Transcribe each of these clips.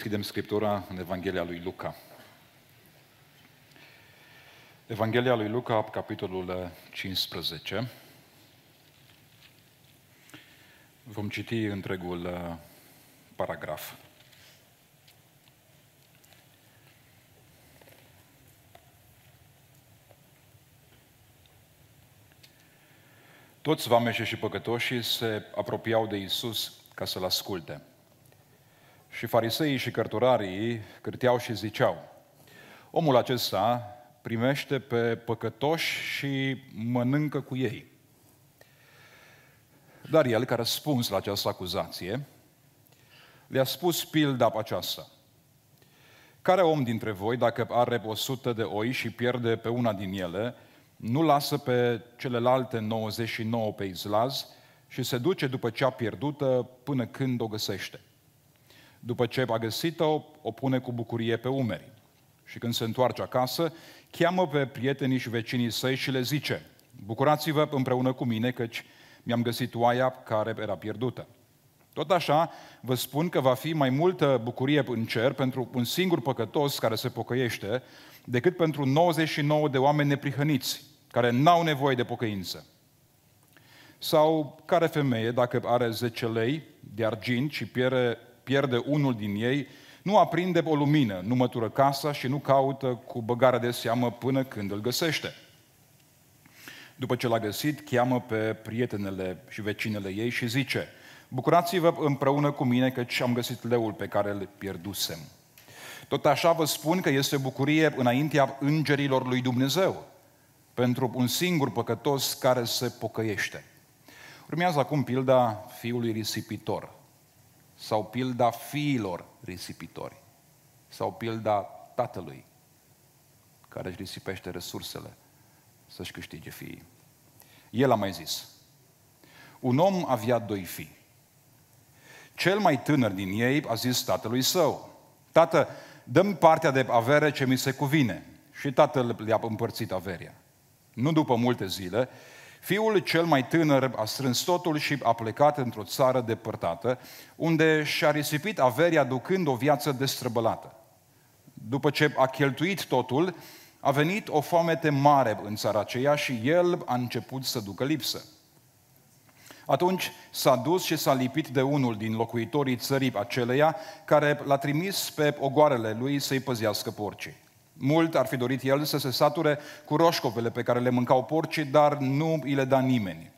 Deschidem Scriptura în Evanghelia lui Luca. Evanghelia lui Luca, capitolul 15. Vom citi întregul uh, paragraf. Toți vameșii și păcătoșii se apropiau de Isus ca să-L asculte. Și fariseii și cărturarii cârteau și ziceau, omul acesta primește pe păcătoși și mănâncă cu ei. Dar el, care a răspuns la această acuzație, le-a spus pilda aceasta. Care om dintre voi, dacă are o sută de oi și pierde pe una din ele, nu lasă pe celelalte 99 pe izlaz și se duce după cea pierdută până când o găsește? După ce a găsit-o, o pune cu bucurie pe umeri. Și când se întoarce acasă, cheamă pe prietenii și vecinii săi și le zice, bucurați-vă împreună cu mine, căci mi-am găsit oaia care era pierdută. Tot așa, vă spun că va fi mai multă bucurie în cer pentru un singur păcătos care se pocăiește, decât pentru 99 de oameni neprihăniți, care n-au nevoie de pocăință. Sau care femeie, dacă are 10 lei de argint și pierde pierde unul din ei, nu aprinde o lumină, nu mătură casa și nu caută cu băgare de seamă până când îl găsește. După ce l-a găsit, cheamă pe prietenele și vecinele ei și zice, Bucurați-vă împreună cu mine că am găsit leul pe care îl pierdusem. Tot așa vă spun că este bucurie înaintea îngerilor lui Dumnezeu pentru un singur păcătos care se pocăiește. Urmează acum pilda fiului risipitor sau pilda fiilor risipitori, sau pilda tatălui care își risipește resursele să-și câștige fiii. El a mai zis, un om avea doi fii. Cel mai tânăr din ei a zis tatălui său, Tată, dăm partea de avere ce mi se cuvine. Și tatăl le-a împărțit averia. Nu după multe zile, Fiul cel mai tânăr a strâns totul și a plecat într-o țară depărtată, unde și-a risipit averia ducând o viață destrăbălată. După ce a cheltuit totul, a venit o foamete mare în țara aceea și el a început să ducă lipsă. Atunci s-a dus și s-a lipit de unul din locuitorii țării aceleia, care l-a trimis pe ogoarele lui să-i păzească porcii. Mult ar fi dorit el să se sature cu roșcovele pe care le mâncau porcii, dar nu îi le da nimeni.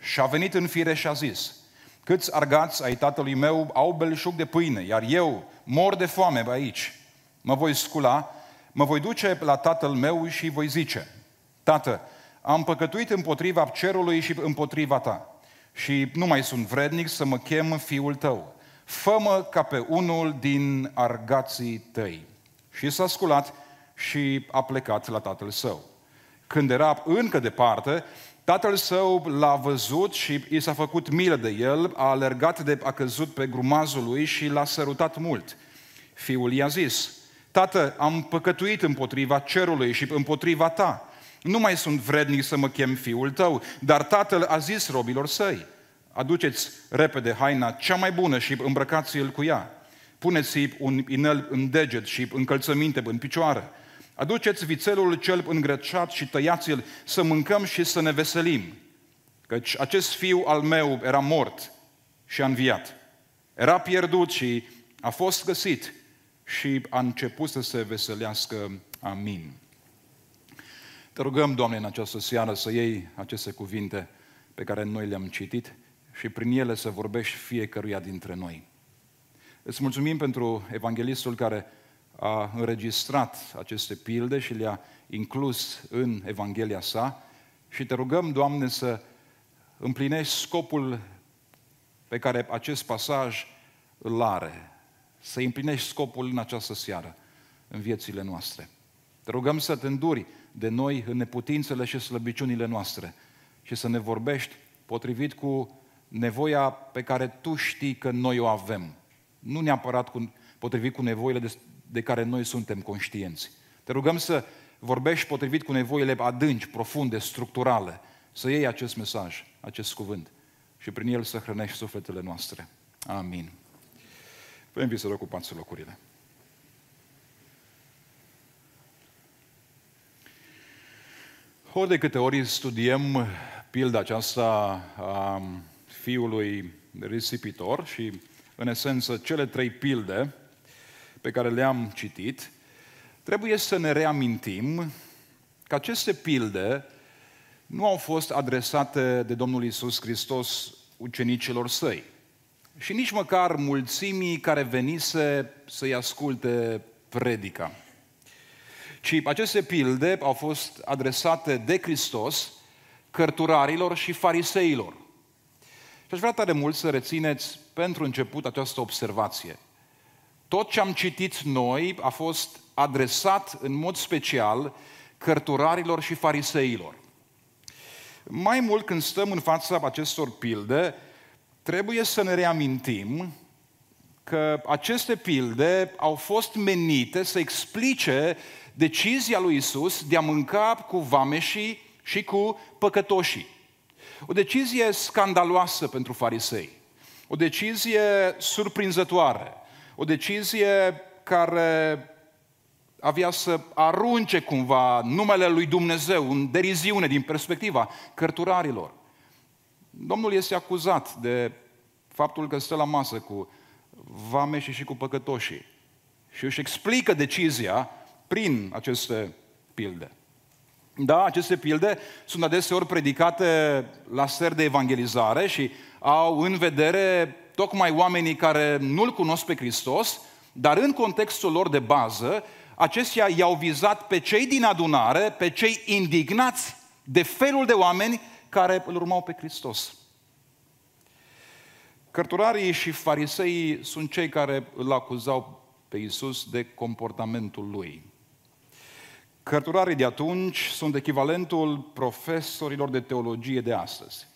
Și a venit în fire și a zis, câți argați ai tatălui meu au belșug de pâine, iar eu mor de foame aici. Mă voi scula, mă voi duce la tatăl meu și voi zice, Tată, am păcătuit împotriva cerului și împotriva ta și nu mai sunt vrednic să mă chem fiul tău. Fă-mă ca pe unul din argații tăi. Și s-a sculat și a plecat la tatăl său. Când era încă departe, tatăl său l-a văzut și i s-a făcut milă de el, a alergat de a căzut pe grumazul lui și l-a sărutat mult. Fiul i-a zis, Tată, am păcătuit împotriva cerului și împotriva ta. Nu mai sunt vrednic să mă chem fiul tău, dar tatăl a zis robilor săi, aduceți repede haina cea mai bună și îmbrăcați-l cu ea. Puneți-i un inel în deget și încălțăminte în picioare Aduceți vițelul cel îngrățat și tăiați-l să mâncăm și să ne veselim. Căci acest fiu al meu era mort și a înviat. Era pierdut și a fost găsit și a început să se veselească. Amin. Te rugăm, Doamne, în această seară să iei aceste cuvinte pe care noi le-am citit și prin ele să vorbești fiecăruia dintre noi. Îți mulțumim pentru evanghelistul care a înregistrat aceste pilde și le-a inclus în Evanghelia sa și te rugăm, Doamne, să împlinești scopul pe care acest pasaj îl are, să împlinești scopul în această seară, în viețile noastre. Te rugăm să te înduri de noi în neputințele și slăbiciunile noastre și să ne vorbești potrivit cu nevoia pe care Tu știi că noi o avem. Nu neapărat cu, potrivit cu nevoile de, de care noi suntem conștienți. Te rugăm să vorbești potrivit cu nevoile adânci, profunde, structurale, să iei acest mesaj, acest cuvânt și prin el să hrănești sufletele noastre. Amin. Vă invit să ocupați locurile. Ori de câte ori studiem pilda aceasta a fiului risipitor și, în esență, cele trei pilde pe care le-am citit, trebuie să ne reamintim că aceste pilde nu au fost adresate de Domnul Isus Hristos ucenicilor săi și nici măcar mulțimii care venise să-i asculte predica. Ci aceste pilde au fost adresate de Hristos cărturarilor și fariseilor. Și aș vrea tare mult să rețineți pentru început această observație. Tot ce am citit noi a fost adresat în mod special cărturarilor și fariseilor. Mai mult când stăm în fața acestor pilde, trebuie să ne reamintim că aceste pilde au fost menite să explice decizia lui Isus de a mânca cu vameșii și cu păcătoșii. O decizie scandaloasă pentru farisei, o decizie surprinzătoare, o decizie care avea să arunce cumva numele lui Dumnezeu în deriziune din perspectiva cărturarilor. Domnul este acuzat de faptul că stă la masă cu vameșii și cu păcătoșii și își explică decizia prin aceste pilde. Da, aceste pilde sunt adeseori predicate la ser de evangelizare și au în vedere tocmai oamenii care nu-L cunosc pe Hristos, dar în contextul lor de bază, acestea i-au vizat pe cei din adunare, pe cei indignați de felul de oameni care îl urmau pe Hristos. Cărturarii și fariseii sunt cei care îl acuzau pe Isus de comportamentul lui. Cărturarii de atunci sunt echivalentul profesorilor de teologie de astăzi.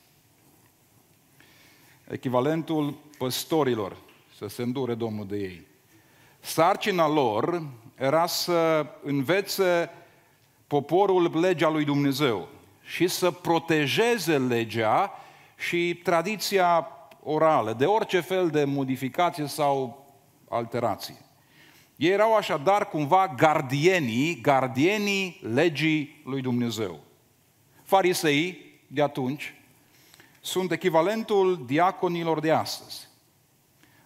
Echivalentul păstorilor, să se îndure Domnul de ei. Sarcina lor era să învețe poporul legea lui Dumnezeu și să protejeze legea și tradiția orală de orice fel de modificație sau alterație. Ei erau așadar cumva gardienii, gardienii legii lui Dumnezeu. Farisei de atunci sunt echivalentul diaconilor de astăzi,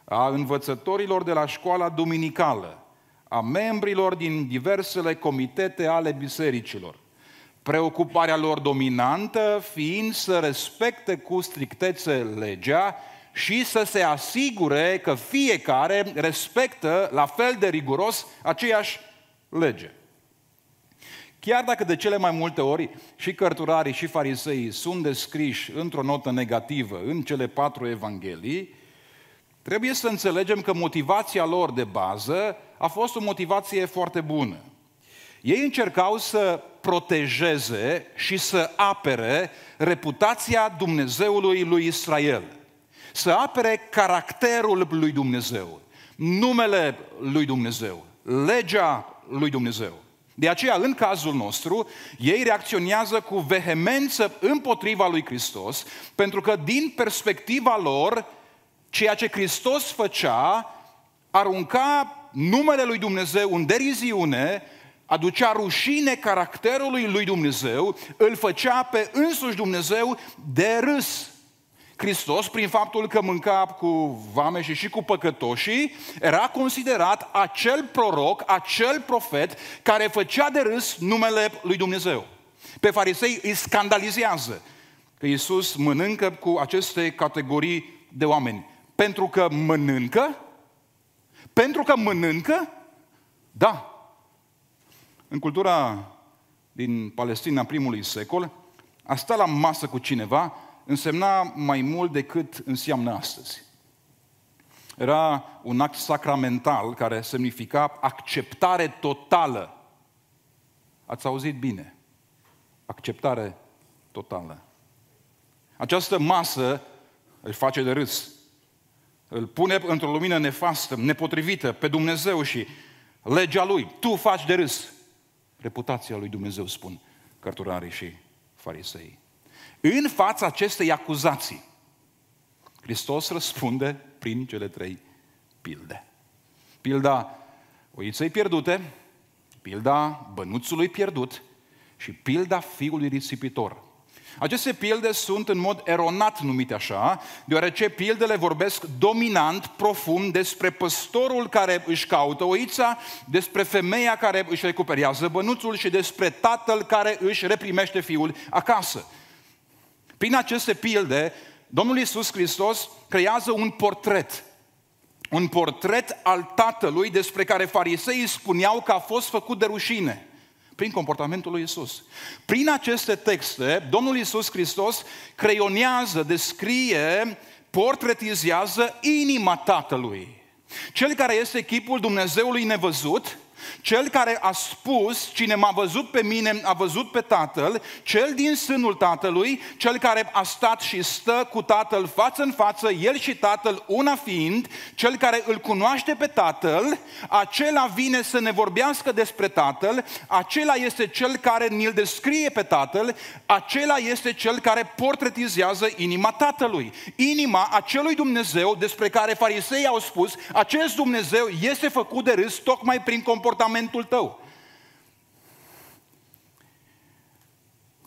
a învățătorilor de la școala duminicală, a membrilor din diversele comitete ale bisericilor. Preocuparea lor dominantă fiind să respecte cu strictețe legea și să se asigure că fiecare respectă la fel de riguros aceeași lege. Chiar dacă de cele mai multe ori și cărturarii și fariseii sunt descriși într-o notă negativă în cele patru evanghelii, trebuie să înțelegem că motivația lor de bază a fost o motivație foarte bună. Ei încercau să protejeze și să apere reputația Dumnezeului lui Israel – să apere caracterul lui Dumnezeu, numele lui Dumnezeu, legea lui Dumnezeu. De aceea, în cazul nostru, ei reacționează cu vehemență împotriva lui Hristos, pentru că din perspectiva lor, ceea ce Hristos făcea arunca numele lui Dumnezeu în deriziune, aducea rușine caracterului lui Dumnezeu, îl făcea pe însuși Dumnezeu de râs. Hristos, prin faptul că mânca cu vame și și cu păcătoșii, era considerat acel proroc, acel profet care făcea de râs numele lui Dumnezeu. Pe farisei îi scandalizează că Iisus mănâncă cu aceste categorii de oameni. Pentru că mănâncă? Pentru că mănâncă? Da. În cultura din Palestina primului secol, a sta la masă cu cineva însemna mai mult decât înseamnă astăzi. Era un act sacramental care semnifica acceptare totală. Ați auzit bine. Acceptare totală. Această masă îl face de râs. Îl pune într-o lumină nefastă, nepotrivită, pe Dumnezeu și legea Lui. Tu faci de râs. Reputația lui Dumnezeu, spun cărturarii și farisei. În fața acestei acuzații, Hristos răspunde prin cele trei pilde. Pilda oiței pierdute, pilda bănuțului pierdut și pilda fiului risipitor. Aceste pilde sunt în mod eronat numite așa, deoarece pildele vorbesc dominant, profund despre păstorul care își caută oița, despre femeia care își recuperează bănuțul și despre tatăl care își reprimește fiul acasă. Prin aceste pilde, Domnul Iisus Hristos creează un portret. Un portret al tatălui despre care fariseii spuneau că a fost făcut de rușine prin comportamentul lui Isus. Prin aceste texte, Domnul Isus Hristos creionează, descrie, portretizează inima Tatălui. Cel care este chipul Dumnezeului nevăzut, cel care a spus, cine m-a văzut pe mine, a văzut pe Tatăl, cel din sânul Tatălui, cel care a stat și stă cu Tatăl față în față, el și Tatăl una fiind, cel care îl cunoaște pe Tatăl, acela vine să ne vorbească despre Tatăl, acela este cel care ni-l descrie pe Tatăl, acela este cel care portretizează inima Tatălui. Inima acelui Dumnezeu despre care farisei au spus, acest Dumnezeu este făcut de râs tocmai prin comportamentul comportamentul tău.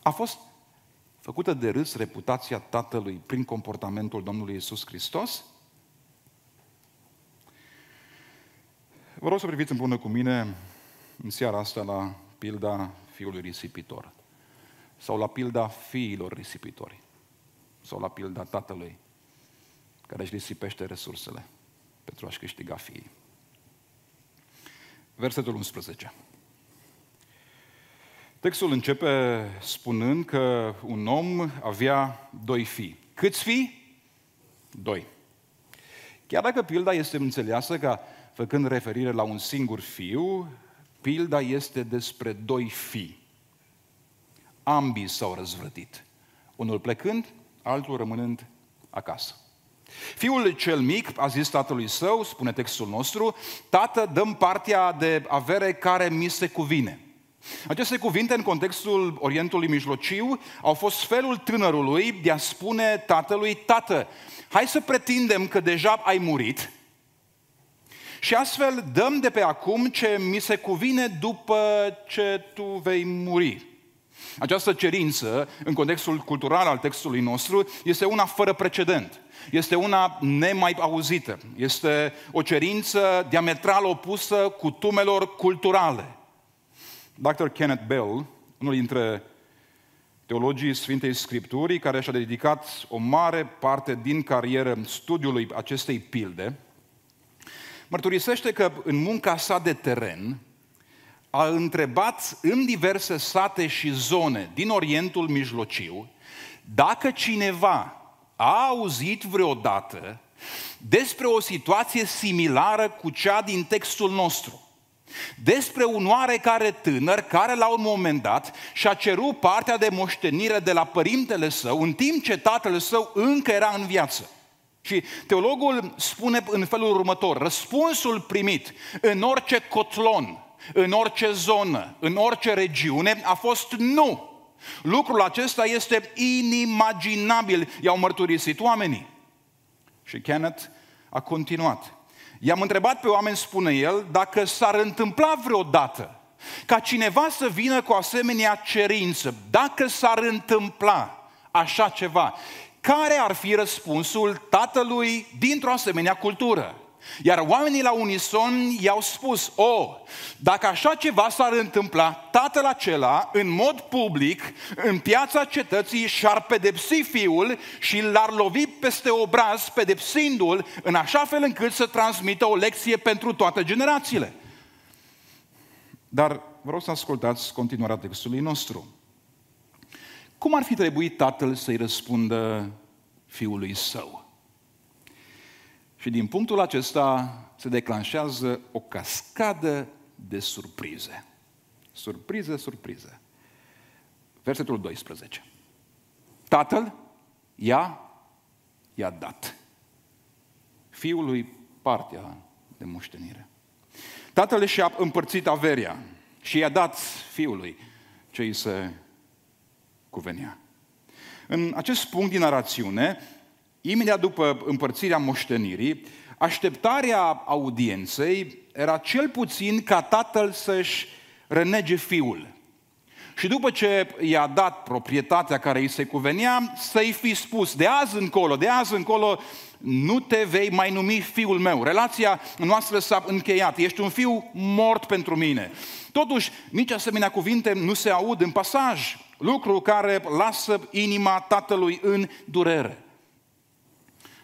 A fost făcută de râs reputația Tatălui prin comportamentul Domnului Isus Hristos? Vă rog să priviți împreună cu mine în seara asta la pilda fiului risipitor sau la pilda fiilor risipitori sau la pilda tatălui care își risipește resursele pentru a-și câștiga fiii versetul 11. Textul începe spunând că un om avea doi fii. Câți fii? Doi. Chiar dacă pilda este înțeleasă ca făcând referire la un singur fiu, pilda este despre doi fii. Ambii s-au răzvrătit. Unul plecând, altul rămânând acasă. Fiul cel mic a zis tatălui său, spune textul nostru, tată, dăm partea de avere care mi se cuvine. Aceste cuvinte, în contextul Orientului Mijlociu, au fost felul tânărului de a spune tatălui, tată, hai să pretindem că deja ai murit și astfel dăm de pe acum ce mi se cuvine după ce tu vei muri. Această cerință, în contextul cultural al textului nostru, este una fără precedent este una nemai auzită. Este o cerință diametral opusă cutumelor culturale. Dr. Kenneth Bell, unul dintre teologii Sfintei Scripturii, care și-a dedicat o mare parte din carieră studiului acestei pilde, mărturisește că în munca sa de teren a întrebat în diverse sate și zone din Orientul Mijlociu dacă cineva a auzit vreodată despre o situație similară cu cea din textul nostru. Despre un oarecare tânăr care la un moment dat și-a cerut partea de moștenire de la părintele său în timp ce tatăl său încă era în viață. Și teologul spune în felul următor, răspunsul primit în orice cotlon, în orice zonă, în orice regiune a fost nu. Lucrul acesta este inimaginabil, i-au mărturisit oamenii. Și Kenneth a continuat. I-am întrebat pe oameni, spune el, dacă s-ar întâmpla vreodată ca cineva să vină cu asemenea cerință, dacă s-ar întâmpla așa ceva, care ar fi răspunsul tatălui dintr-o asemenea cultură? Iar oamenii la unison i-au spus, o, oh, dacă așa ceva s-ar întâmpla, tatăl acela, în mod public, în piața cetății, și-ar pedepsi fiul și l-ar lovi peste obraz, pedepsindu-l, în așa fel încât să transmită o lecție pentru toate generațiile. Dar vreau să ascultați continuarea textului nostru. Cum ar fi trebuit tatăl să-i răspundă fiului său? Și din punctul acesta se declanșează o cascadă de surprize. Surprize, surprize. Versetul 12. Tatăl i-a, i-a dat fiului partea de moștenire. Tatăl și-a împărțit averia și i-a dat fiului ce îi se cuvenea. În acest punct din narațiune, Imediat după împărțirea moștenirii, așteptarea audienței era cel puțin ca tatăl să-și renege fiul. Și după ce i-a dat proprietatea care îi se cuvenea, să-i fi spus, de azi încolo, de azi încolo, nu te vei mai numi fiul meu. Relația noastră s-a încheiat. Ești un fiu mort pentru mine. Totuși, nici asemenea cuvinte nu se aud în pasaj, lucru care lasă inima tatălui în durere.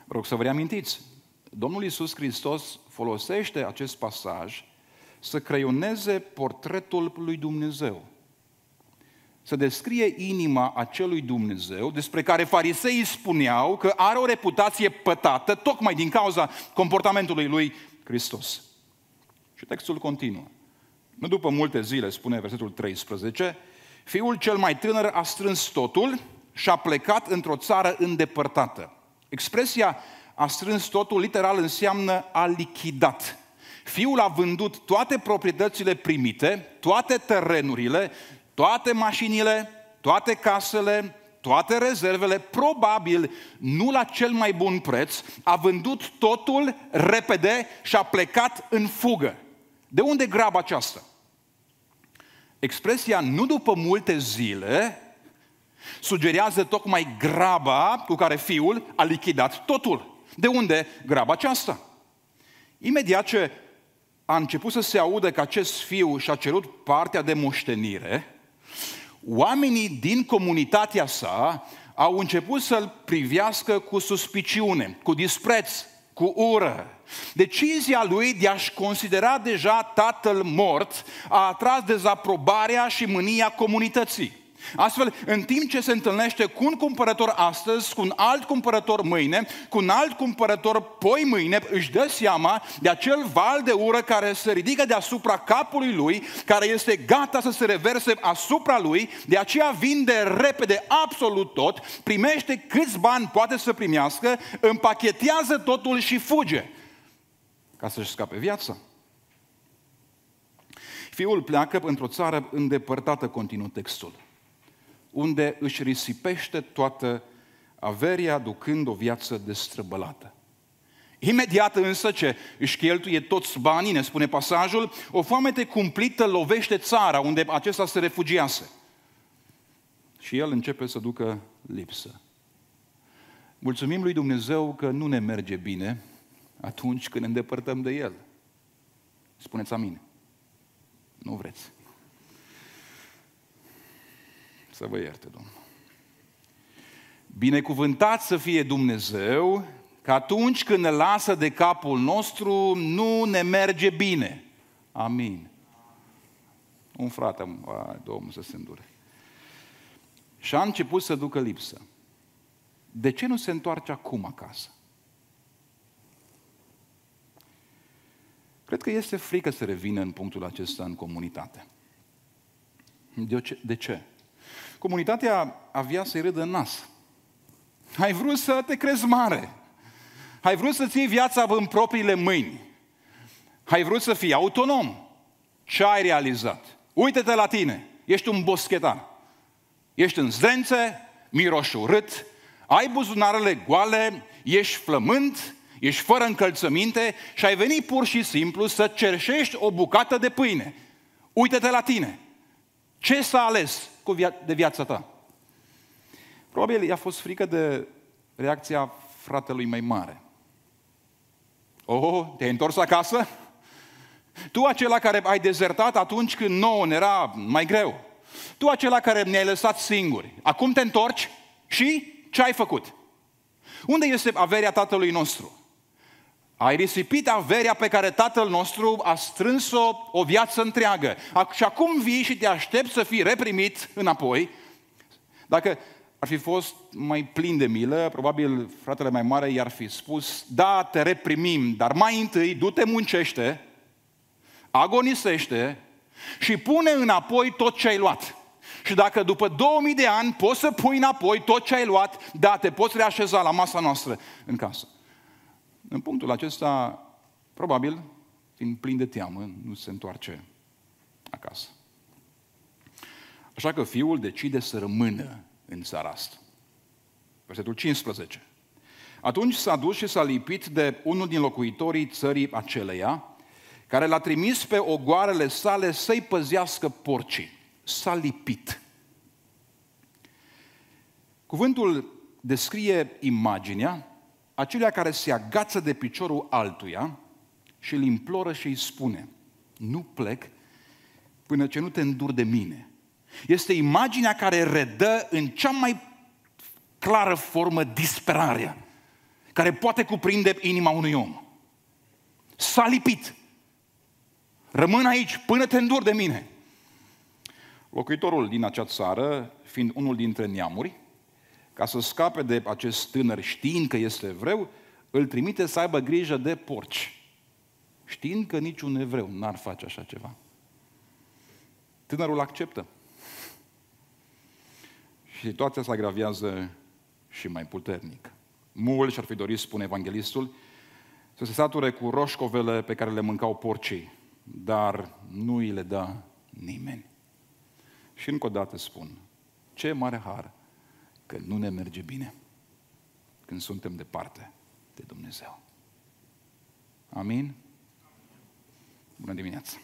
Vă rog să vă reamintiți, Domnul Iisus Hristos folosește acest pasaj să creioneze portretul lui Dumnezeu. Să descrie inima acelui Dumnezeu despre care fariseii spuneau că are o reputație pătată tocmai din cauza comportamentului lui Hristos. Și textul continuă. Nu după multe zile, spune versetul 13, fiul cel mai tânăr a strâns totul și a plecat într-o țară îndepărtată. Expresia a strâns totul literal înseamnă a lichidat. Fiul a vândut toate proprietățile primite, toate terenurile, toate mașinile, toate casele, toate rezervele, probabil nu la cel mai bun preț, a vândut totul repede și a plecat în fugă. De unde graba aceasta? Expresia nu după multe zile sugerează tocmai graba cu care fiul a lichidat totul. De unde graba aceasta? Imediat ce a început să se audă că acest fiu și-a cerut partea de moștenire, oamenii din comunitatea sa au început să-l privească cu suspiciune, cu dispreț, cu ură. Decizia lui de a-și considera deja tatăl mort a atras dezaprobarea și mânia comunității. Astfel, în timp ce se întâlnește cu un cumpărător astăzi, cu un alt cumpărător mâine, cu un alt cumpărător poi mâine, își dă seama de acel val de ură care se ridică deasupra capului lui, care este gata să se reverse asupra lui, de aceea vinde repede absolut tot, primește câți bani poate să primească, împachetează totul și fuge ca să-și scape viața. Fiul pleacă într-o țară îndepărtată, continuă textul unde își risipește toată averia, ducând o viață destrăbălată. Imediat însă ce își cheltuie toți banii, ne spune pasajul, o foamete cumplită lovește țara unde acesta se refugiase. Și el începe să ducă lipsă. Mulțumim lui Dumnezeu că nu ne merge bine atunci când ne îndepărtăm de El. Spuneți amin. Nu vreți. Să vă ierte, Domnul. Binecuvântat să fie Dumnezeu că atunci când ne lasă de capul nostru, nu ne merge bine. Amin. Un frate, a, Domnul să se îndure. Și a început să ducă lipsă. De ce nu se întoarce acum acasă? Cred că este frică să revină în punctul acesta în comunitate. De ce? De ce? Comunitatea avea să-i râdă în nas. Ai vrut să te crezi mare. Ai vrut să-ți iei viața în propriile mâini. Ai vrut să fii autonom. Ce ai realizat? Uite-te la tine. Ești un boschetar. Ești în zdrențe, miroși urât, ai buzunarele goale, ești flământ, ești fără încălțăminte și ai venit pur și simplu să cerșești o bucată de pâine. Uite-te la tine. Ce s-a ales? Cu via- de viața ta. Probabil i-a fost frică de reacția fratelui mai mare. Oh, te-ai întors acasă? Tu acela care ai dezertat atunci când nouă ne era mai greu. Tu acela care ne-ai lăsat singuri. Acum te întorci și ce ai făcut? Unde este averea tatălui nostru? Ai risipit averea pe care tatăl nostru a strâns-o o viață întreagă. Și acum vii și te aștepți să fii reprimit înapoi. Dacă ar fi fost mai plin de milă, probabil fratele mai mare i-ar fi spus, da, te reprimim, dar mai întâi du-te muncește, agonisește și pune înapoi tot ce ai luat. Și dacă după 2000 de ani poți să pui înapoi tot ce ai luat, da, te poți reașeza la masa noastră în casă. În punctul acesta, probabil, fiind plin de teamă, nu se întoarce acasă. Așa că fiul decide să rămână în țara asta. Versetul 15. Atunci s-a dus și s-a lipit de unul din locuitorii țării aceleia, care l-a trimis pe ogoarele sale să-i păzească porcii. S-a lipit. Cuvântul descrie imaginea acelea care se agață de piciorul altuia și îl imploră și îi spune, nu plec până ce nu te îndur de mine. Este imaginea care redă în cea mai clară formă disperarea, care poate cuprinde inima unui om. S-a lipit. Rămân aici până te îndur de mine. Locuitorul din acea țară, fiind unul dintre neamuri, ca să scape de acest tânăr știind că este evreu, îl trimite să aibă grijă de porci. Știind că niciun evreu n-ar face așa ceva. Tânărul acceptă. Și situația se agravează și mai puternic. Mulți și-ar fi dorit, spune evanghelistul, să se sature cu roșcovele pe care le mâncau porcii, dar nu îi le dă nimeni. Și încă o dată spun, ce mare har că nu ne merge bine când suntem departe de Dumnezeu. Amin? Bună dimineața!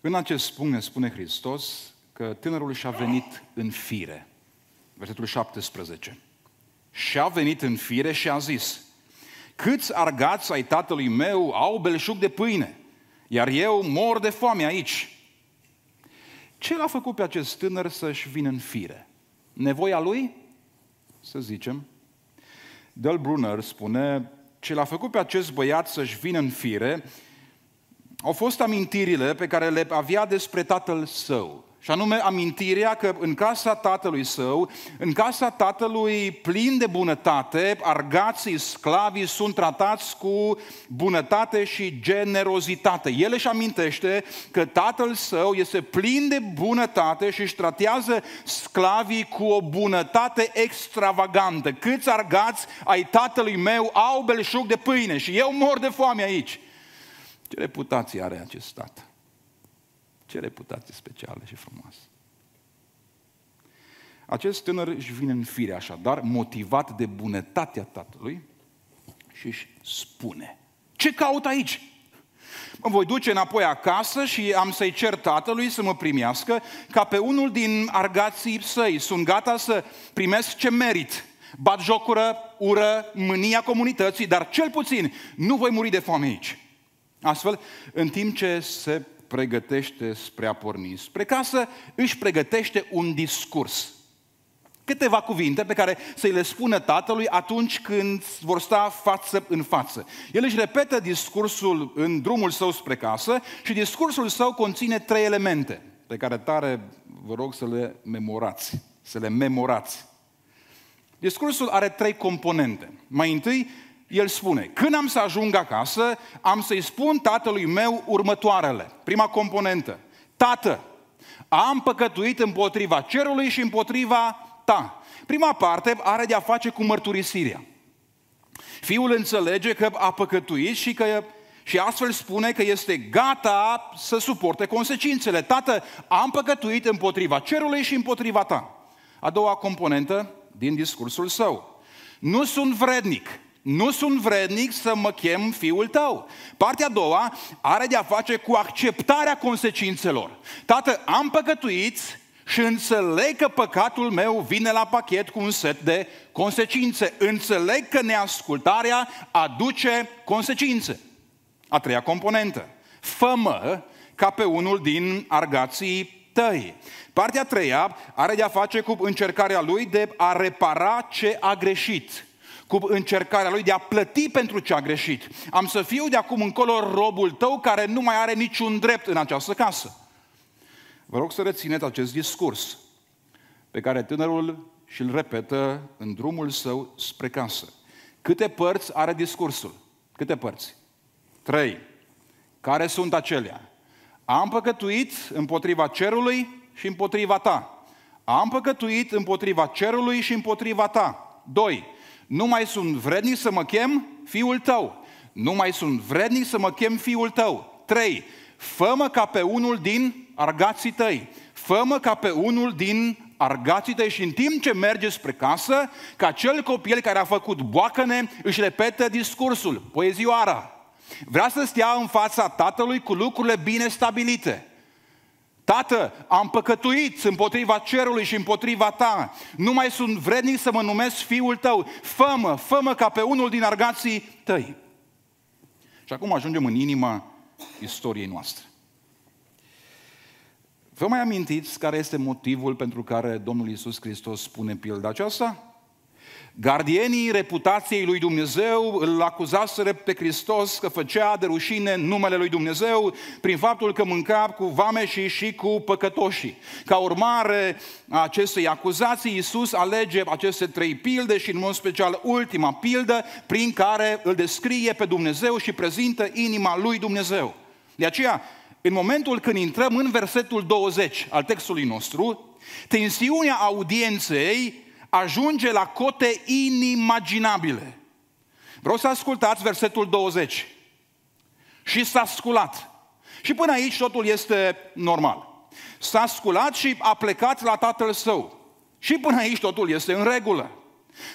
În acest punct ne spune Hristos că tânărul și-a venit în fire. Versetul 17. Și-a venit în fire și a zis, câți argați ai tatălui meu au belșug de pâine, iar eu mor de foame aici. Ce l-a făcut pe acest tânăr să-și vină în fire? Nevoia lui? Să zicem. Del Brunner spune, ce l-a făcut pe acest băiat să-și vină în fire au fost amintirile pe care le avea despre tatăl său. Și anume amintirea că în casa tatălui său, în casa tatălui plin de bunătate, argații, sclavii sunt tratați cu bunătate și generozitate. El își amintește că tatăl său este plin de bunătate și își tratează sclavii cu o bunătate extravagantă. Câți argați ai tatălui meu au belșug de pâine și eu mor de foame aici. Ce reputație are acest tată? Ce reputație specială și frumoasă. Acest tânăr își vine în fire așadar, motivat de bunătatea tatălui și își spune, ce caut aici? Mă voi duce înapoi acasă și am să-i cer tatălui să mă primească ca pe unul din argații săi. Sunt gata să primesc ce merit. Bat jocură, ură, mânia comunității, dar cel puțin nu voi muri de foame aici. Astfel, în timp ce se pregătește spre a porni spre casă, își pregătește un discurs. Câteva cuvinte pe care să-i le spună tatălui atunci când vor sta față în față. El își repetă discursul în drumul său spre casă și discursul său conține trei elemente pe care tare vă rog să le memorați, să le memorați. Discursul are trei componente. Mai întâi, el spune, când am să ajung acasă, am să-i spun tatălui meu următoarele. Prima componentă. Tată, am păcătuit împotriva cerului și împotriva ta. Prima parte are de a face cu mărturisirea. Fiul înțelege că a păcătuit și că și astfel spune că este gata să suporte consecințele. Tată, am păcătuit împotriva cerului și împotriva ta. A doua componentă din discursul său. Nu sunt vrednic nu sunt vrednic să mă chem fiul tău. Partea a doua are de a face cu acceptarea consecințelor. Tată, am păcătuit și înțeleg că păcatul meu vine la pachet cu un set de consecințe. Înțeleg că neascultarea aduce consecințe. A treia componentă. Fă-mă ca pe unul din argații tăi. Partea a treia are de a face cu încercarea lui de a repara ce a greșit cu încercarea lui de a plăti pentru ce a greșit. Am să fiu de acum încolo robul tău care nu mai are niciun drept în această casă. Vă rog să rețineți acest discurs pe care tânărul și-l repetă în drumul său spre casă. Câte părți are discursul? Câte părți? Trei. Care sunt acelea? Am păcătuit împotriva cerului și împotriva ta. Am păcătuit împotriva cerului și împotriva ta. Doi nu mai sunt vrednic să mă chem fiul tău. Nu mai sunt vrednic să mă chem fiul tău. Trei, fă ca pe unul din argații tăi. fă ca pe unul din argați-te și în timp ce merge spre casă, ca cel copil care a făcut boacăne își repetă discursul, poezioara. Vrea să stea în fața tatălui cu lucrurile bine stabilite. Tată, am păcătuit împotriva cerului și împotriva ta. Nu mai sunt vrednic să mă numesc fiul tău. Fămă, fămă ca pe unul din argații tăi. Și acum ajungem în inima istoriei noastre. Vă mai amintiți care este motivul pentru care Domnul Iisus Hristos spune pilda aceasta? Gardienii reputației lui Dumnezeu îl acuzaseră pe Hristos că făcea de rușine numele lui Dumnezeu prin faptul că mânca cu vameșii și cu păcătoșii. Ca urmare a acestei acuzații, Iisus alege aceste trei pilde și în mod special ultima pildă prin care îl descrie pe Dumnezeu și prezintă inima lui Dumnezeu. De aceea, în momentul când intrăm în versetul 20 al textului nostru, tensiunea audienței ajunge la cote inimaginabile. Vreau să ascultați versetul 20. Și s-a sculat. Și până aici totul este normal. S-a sculat și a plecat la tatăl său. Și până aici totul este în regulă.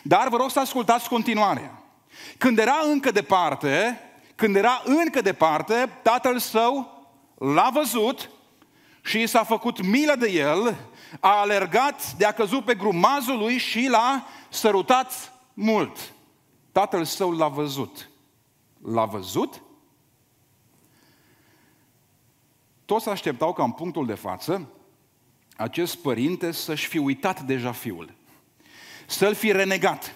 Dar vă rog să ascultați continuarea. Când era încă departe, când era încă departe, tatăl său l-a văzut și s-a făcut milă de el, a alergat, de a căzut pe grumazul lui și l-a sărutat mult. Tatăl său l-a văzut. L-a văzut? Toți așteptau ca în punctul de față acest părinte să-și fi uitat deja fiul, să-l fi renegat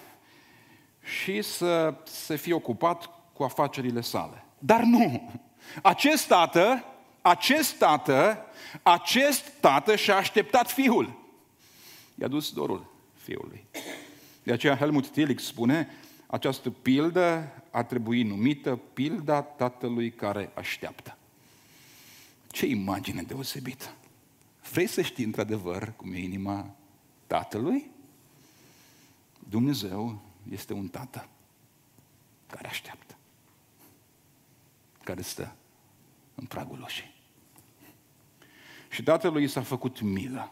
și să se fie ocupat cu afacerile sale. Dar nu! Acest tată acest tată, acest tată și-a așteptat fiul. I-a dus dorul fiului. De aceea Helmut Tillich spune, această pildă a trebuit numită pilda tatălui care așteaptă. Ce imagine deosebită! Vrei să știi într-adevăr cum e inima tatălui? Dumnezeu este un tată care așteaptă, care stă în pragul ușii. Și tatălui i s-a făcut milă.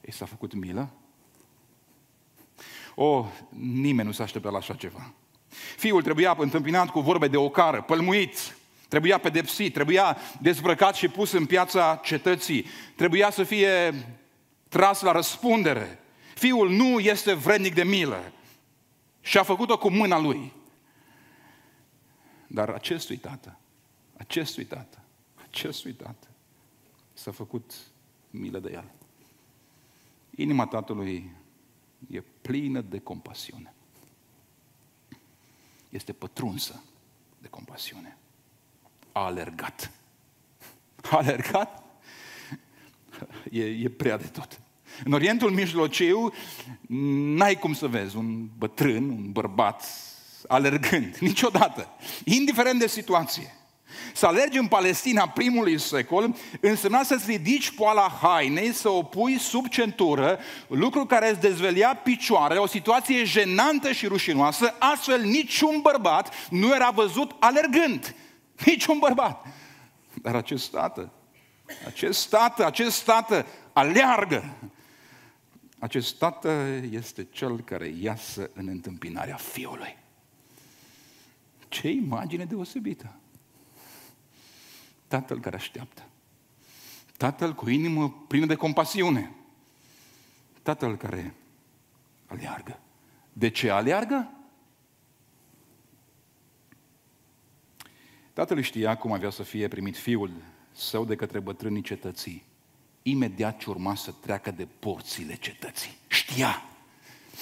I s-a făcut milă? O, nimeni nu s-a așteptat la așa ceva. Fiul trebuia întâmpinat cu vorbe de ocară, pălmuit, trebuia pedepsit, trebuia dezbrăcat și pus în piața cetății, trebuia să fie tras la răspundere. Fiul nu este vrednic de milă și a făcut-o cu mâna lui. Dar acestui tată, acestui tată, acestui tată, s-a făcut milă de el. Inima tatălui e plină de compasiune. Este pătrunsă de compasiune. A alergat. A alergat? E, e prea de tot. În Orientul Mijlociu n-ai cum să vezi un bătrân, un bărbat alergând, niciodată, indiferent de situație. Să alergi în Palestina primului secol însemna să-ți ridici poala hainei, să o pui sub centură, lucru care îți dezvelia picioarele, o situație jenantă și rușinoasă, astfel niciun bărbat nu era văzut alergând. Niciun bărbat. Dar acest tată, acest tată, acest tată aleargă. Acest tată este cel care iasă în întâmpinarea fiului. Ce imagine deosebită! Tatăl care așteaptă. Tatăl cu inimă plină de compasiune. Tatăl care aleargă. De ce aleargă? Tatăl știa cum avea să fie primit fiul său de către bătrânii cetății. Imediat ce urma să treacă de porțile cetății. Știa.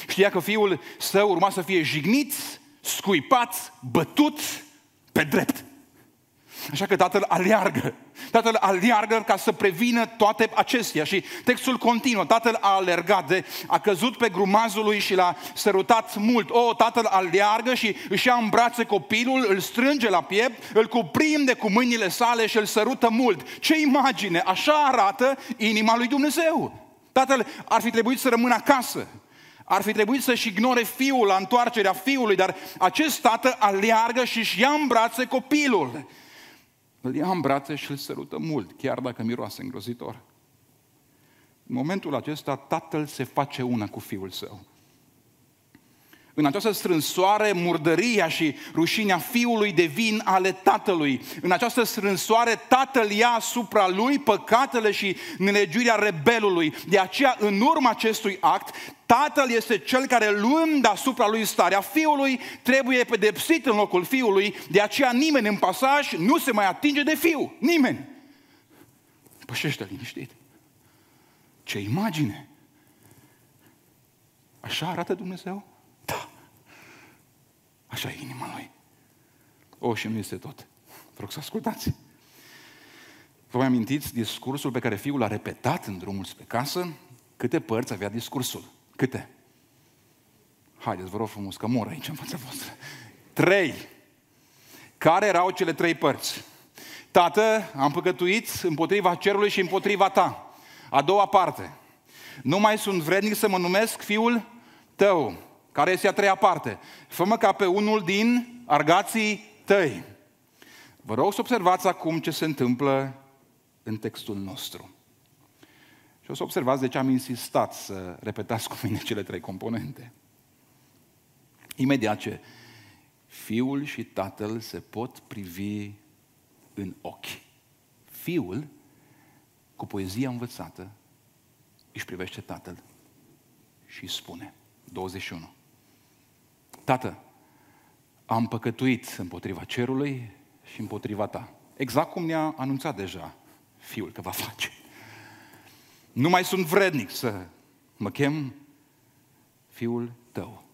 Știa că fiul său urma să fie jignit, scuipat, bătut pe drept. Așa că tatăl aleargă. Tatăl aleargă ca să prevină toate acestea. Și textul continuă. Tatăl a alergat, de, a căzut pe grumazul lui și l-a sărutat mult. O, tatăl aleargă și își ia în brațe copilul, îl strânge la piept, îl cuprinde cu mâinile sale și îl sărută mult. Ce imagine! Așa arată inima lui Dumnezeu. Tatăl ar fi trebuit să rămână acasă. Ar fi trebuit să-și ignore fiul la întoarcerea fiului, dar acest tată aleargă și își ia în brațe copilul îl ia în brațe și îl sărută mult, chiar dacă miroase îngrozitor. În momentul acesta, tatăl se face una cu fiul său. În această strânsoare, murdăria și rușinea fiului devin ale tatălui. În această strânsoare, tatăl ia asupra lui păcatele și nelegiuirea rebelului. De aceea, în urma acestui act, tatăl este cel care, luând asupra lui starea fiului, trebuie pedepsit în locul fiului. De aceea, nimeni în pasaj nu se mai atinge de fiu. Nimeni. Pășește liniștit. Ce imagine! Așa arată Dumnezeu? Da. Așa e inima lui. O, și nu este tot. Vă rog să ascultați. Vă mai amintiți discursul pe care fiul l-a repetat în drumul spre casă? Câte părți avea discursul? Câte? Haideți, vă rog frumos, că mor aici în fața voastră. Trei. Care erau cele trei părți? Tată, am păcătuit împotriva cerului și împotriva ta. A doua parte. Nu mai sunt vrednic să mă numesc fiul tău. Care este a treia parte? Fă-mă ca pe unul din argații tăi. Vă rog să observați acum ce se întâmplă în textul nostru. Și o să observați de ce am insistat să repetați cu mine cele trei componente. Imediat ce fiul și tatăl se pot privi în ochi. Fiul, cu poezia învățată, își privește tatăl și îi spune, 21, Tată, am păcătuit împotriva cerului și împotriva ta. Exact cum ne-a anunțat deja fiul că va face. Nu mai sunt vrednic să mă chem fiul tău.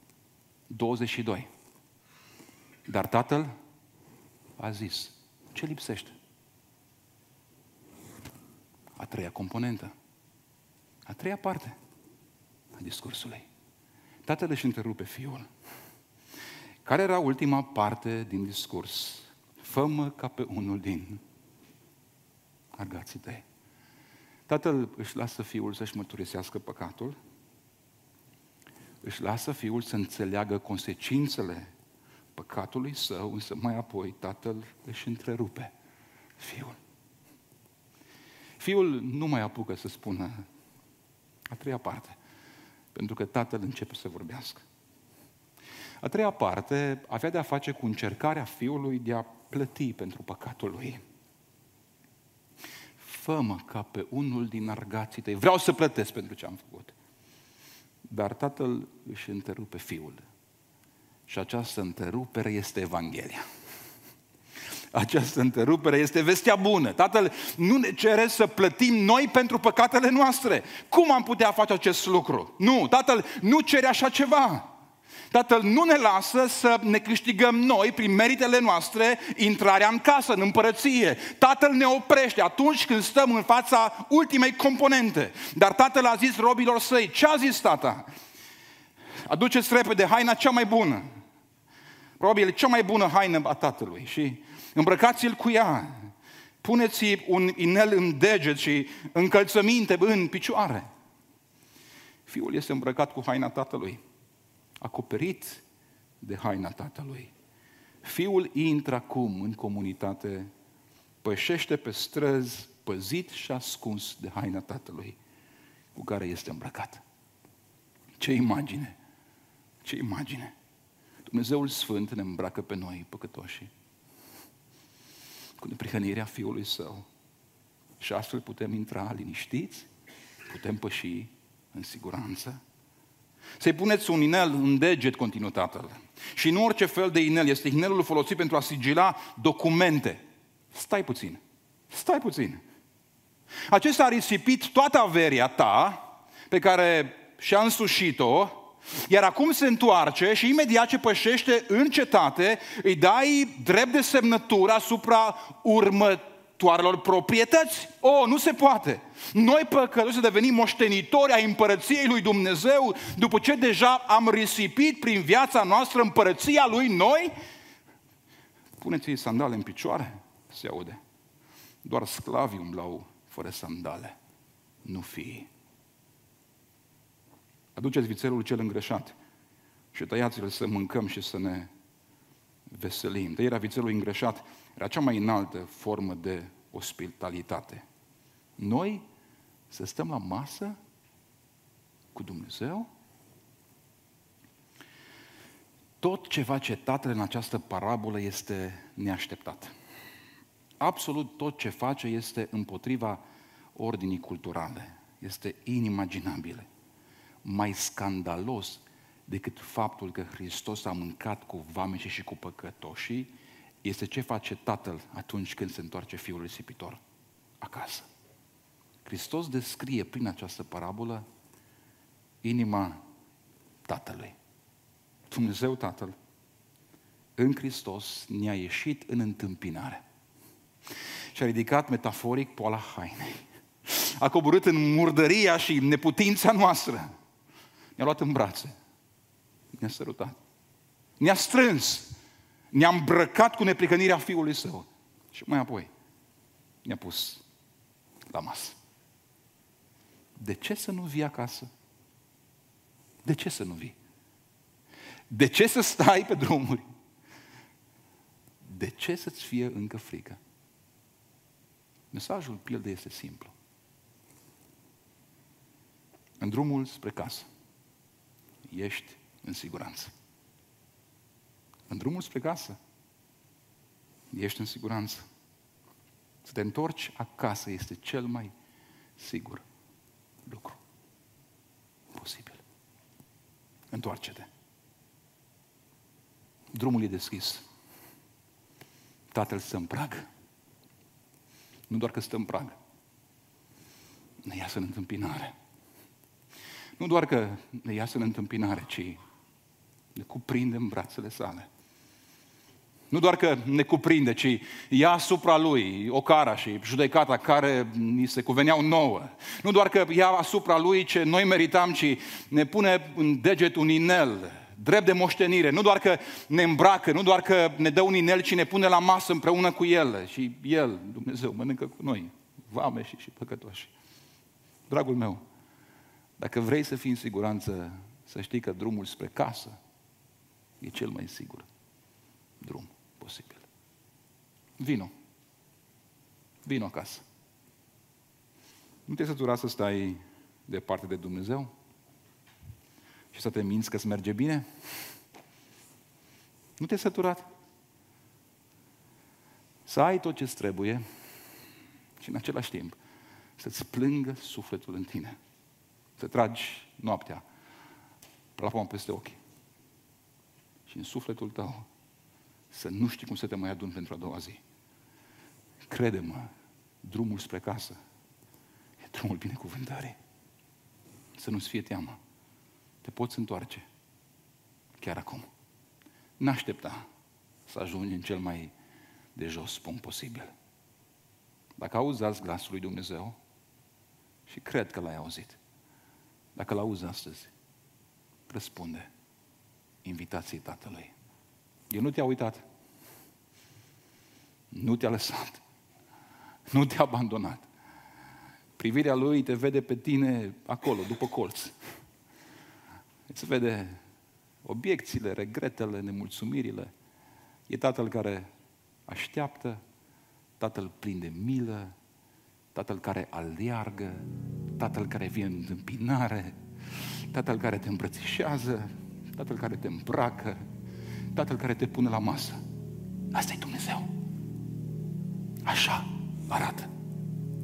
22. Dar tatăl a zis, ce lipsește? A treia componentă. A treia parte a discursului. Tatăl își întrerupe fiul. Care era ultima parte din discurs? Fă-mă ca pe unul din argații tăi. Tatăl își lasă fiul să-și mărturisească păcatul, își lasă fiul să înțeleagă consecințele păcatului său, însă mai apoi tatăl își întrerupe fiul. Fiul nu mai apucă să spună a treia parte, pentru că tatăl începe să vorbească. A treia parte avea de a face cu încercarea fiului de a plăti pentru păcatul lui. Fă-mă ca pe unul din argații tăi. Vreau să plătesc pentru ce am făcut. Dar tatăl își întrerupe fiul. Și această întrerupere este Evanghelia. Această întrerupere este vestea bună. Tatăl nu ne cere să plătim noi pentru păcatele noastre. Cum am putea face acest lucru? Nu, Tatăl nu cere așa ceva. Tatăl nu ne lasă să ne câștigăm noi, prin meritele noastre, intrarea în casă, în împărăție. Tatăl ne oprește atunci când stăm în fața ultimei componente. Dar tatăl a zis robilor săi, ce a zis tata? Aduceți repede haina cea mai bună. Probabil cea mai bună haină a tatălui și îmbrăcați-l cu ea. Puneți un inel în deget și încălțăminte în picioare. Fiul este îmbrăcat cu haina tatălui acoperit de haina tatălui. Fiul intră acum în comunitate, pășește pe străzi, păzit și ascuns de haina tatălui cu care este îmbrăcat. Ce imagine! Ce imagine! Dumnezeul Sfânt ne îmbracă pe noi, păcătoși, cu neprihănirea Fiului Său. Și astfel putem intra liniștiți, putem păși în siguranță. Să-i puneți un inel în deget, continuă tatăl. Și nu orice fel de inel, este inelul folosit pentru a sigila documente. Stai puțin, stai puțin. Acesta a risipit toată averia ta pe care și-a însușit-o, iar acum se întoarce și imediat ce pășește în cetate, îi dai drept de semnătură asupra următoarei viitoarelor proprietăți. O, oh, nu se poate. Noi păcătoși să devenim moștenitori ai împărăției lui Dumnezeu după ce deja am risipit prin viața noastră împărăția lui noi? Puneți-i sandale în picioare, se aude. Doar sclavii umblau fără sandale, nu fii. Aduceți vițelul cel îngreșat și tăiați-l să mâncăm și să ne veselim. Tăierea vițelului îngreșat era cea mai înaltă formă de ospitalitate. Noi Să stăm la masă cu Dumnezeu? Tot ce face Tatăl în această parabolă este neașteptat. Absolut tot ce face este împotriva ordinii culturale. Este inimaginabil. Mai scandalos decât faptul că Hristos a mâncat cu vameșii și cu păcătoșii, este ce face Tatăl atunci când se întoarce Fiul risipitor acasă. Hristos descrie prin această parabolă inima Tatălui. Dumnezeu Tatăl în Hristos ne-a ieșit în întâmpinare și a ridicat metaforic poala hainei. A coborât în murdăria și neputința noastră. Ne-a luat în brațe. Ne-a sărutat. Ne-a strâns. Ne-a îmbrăcat cu nepricănirea Fiului Său. Și mai apoi ne-a pus la masă. De ce să nu vii acasă? De ce să nu vii? De ce să stai pe drumuri? De ce să-ți fie încă frică? Mesajul pildei este simplu. În drumul spre casă, ești în siguranță. În drumul spre casă, ești în siguranță. Să te întorci acasă este cel mai sigur lucru posibil. Întoarce-te. Drumul e deschis. Tatăl stă în prag. Nu doar că stă în prag. Ne iasă în întâmpinare. Nu doar că ne iasă în întâmpinare, ci ne cuprinde în brațele sale. Nu doar că ne cuprinde, ci ia asupra lui ocara și judecata care ni se cuveneau nouă. Nu doar că ia asupra lui ce noi meritam, ci ne pune în deget un inel drept de moștenire. Nu doar că ne îmbracă, nu doar că ne dă un inel, ci ne pune la masă împreună cu el. Și el, Dumnezeu, mănâncă cu noi, vame și, și păcătoși. Dragul meu, dacă vrei să fii în siguranță, să știi că drumul spre casă e cel mai sigur drum posibil. Vino. Vino acasă. Nu te sătura să stai departe de Dumnezeu? Și să te minți că îți merge bine? Nu te-ai săturat? Să ai tot ce trebuie și în același timp să-ți plângă sufletul în tine. Să tragi noaptea plapuma peste ochi. Și în sufletul tău să nu știi cum să te mai adun pentru a doua zi. Crede-mă, drumul spre casă e drumul binecuvântării. Să nu-ți fie teamă. Te poți întoarce chiar acum. N-aștepta să ajungi în cel mai de jos punct posibil. Dacă auzi azi glasul lui Dumnezeu, și cred că l-ai auzit, dacă l-auzi astăzi, răspunde invitației Tatălui. El nu te-a uitat. Nu te-a lăsat. Nu te-a abandonat. Privirea lui te vede pe tine acolo, după colț. Îți vede obiecțiile, regretele, nemulțumirile. E tatăl care așteaptă, tatăl plin de milă, tatăl care aleargă, tatăl care vine în întâmpinare, tatăl care te îmbrățișează, tatăl care te îmbracă, tatăl care te pune la masă. Asta e Dumnezeu. Așa arată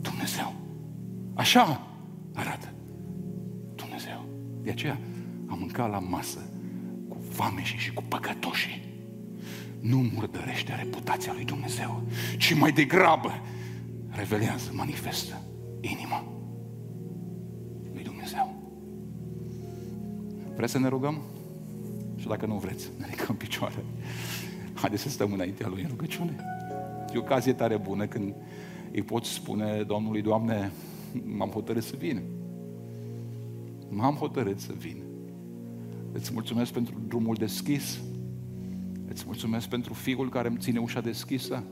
Dumnezeu. Așa arată Dumnezeu. De aceea am mâncat la masă cu vameșii și cu păcătoșii. Nu murdărește reputația lui Dumnezeu, ci mai degrabă revelează, manifestă inima lui Dumnezeu. Vreți să ne rugăm? Și dacă nu vreți, ne ridicăm picioare. Haideți să stăm înaintea Lui în rugăciune. E o ocazie tare bună când îi poți spune Domnului, Doamne, m-am hotărât să vin. M-am hotărât să vin. Îți mulțumesc pentru drumul deschis. Îți mulțumesc pentru fiul care îmi ține ușa deschisă.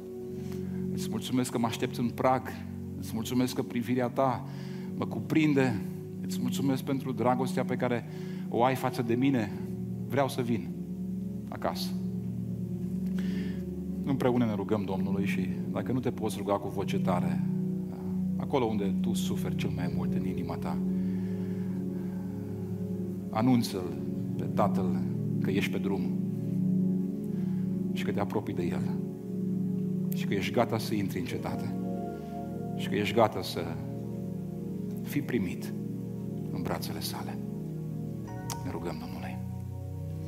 Îți mulțumesc că mă aștept în prag. Îți mulțumesc că privirea ta mă cuprinde. Îți mulțumesc pentru dragostea pe care o ai față de mine. Vreau să vin acasă. Împreună ne rugăm Domnului și dacă nu te poți ruga cu voce tare, acolo unde tu suferi cel mai mult în inima ta, anunță-L pe Tatăl că ești pe drum și că te apropii de El și că ești gata să intri în cetate și că ești gata să fii primit în brațele sale. Ne rugăm Domnului.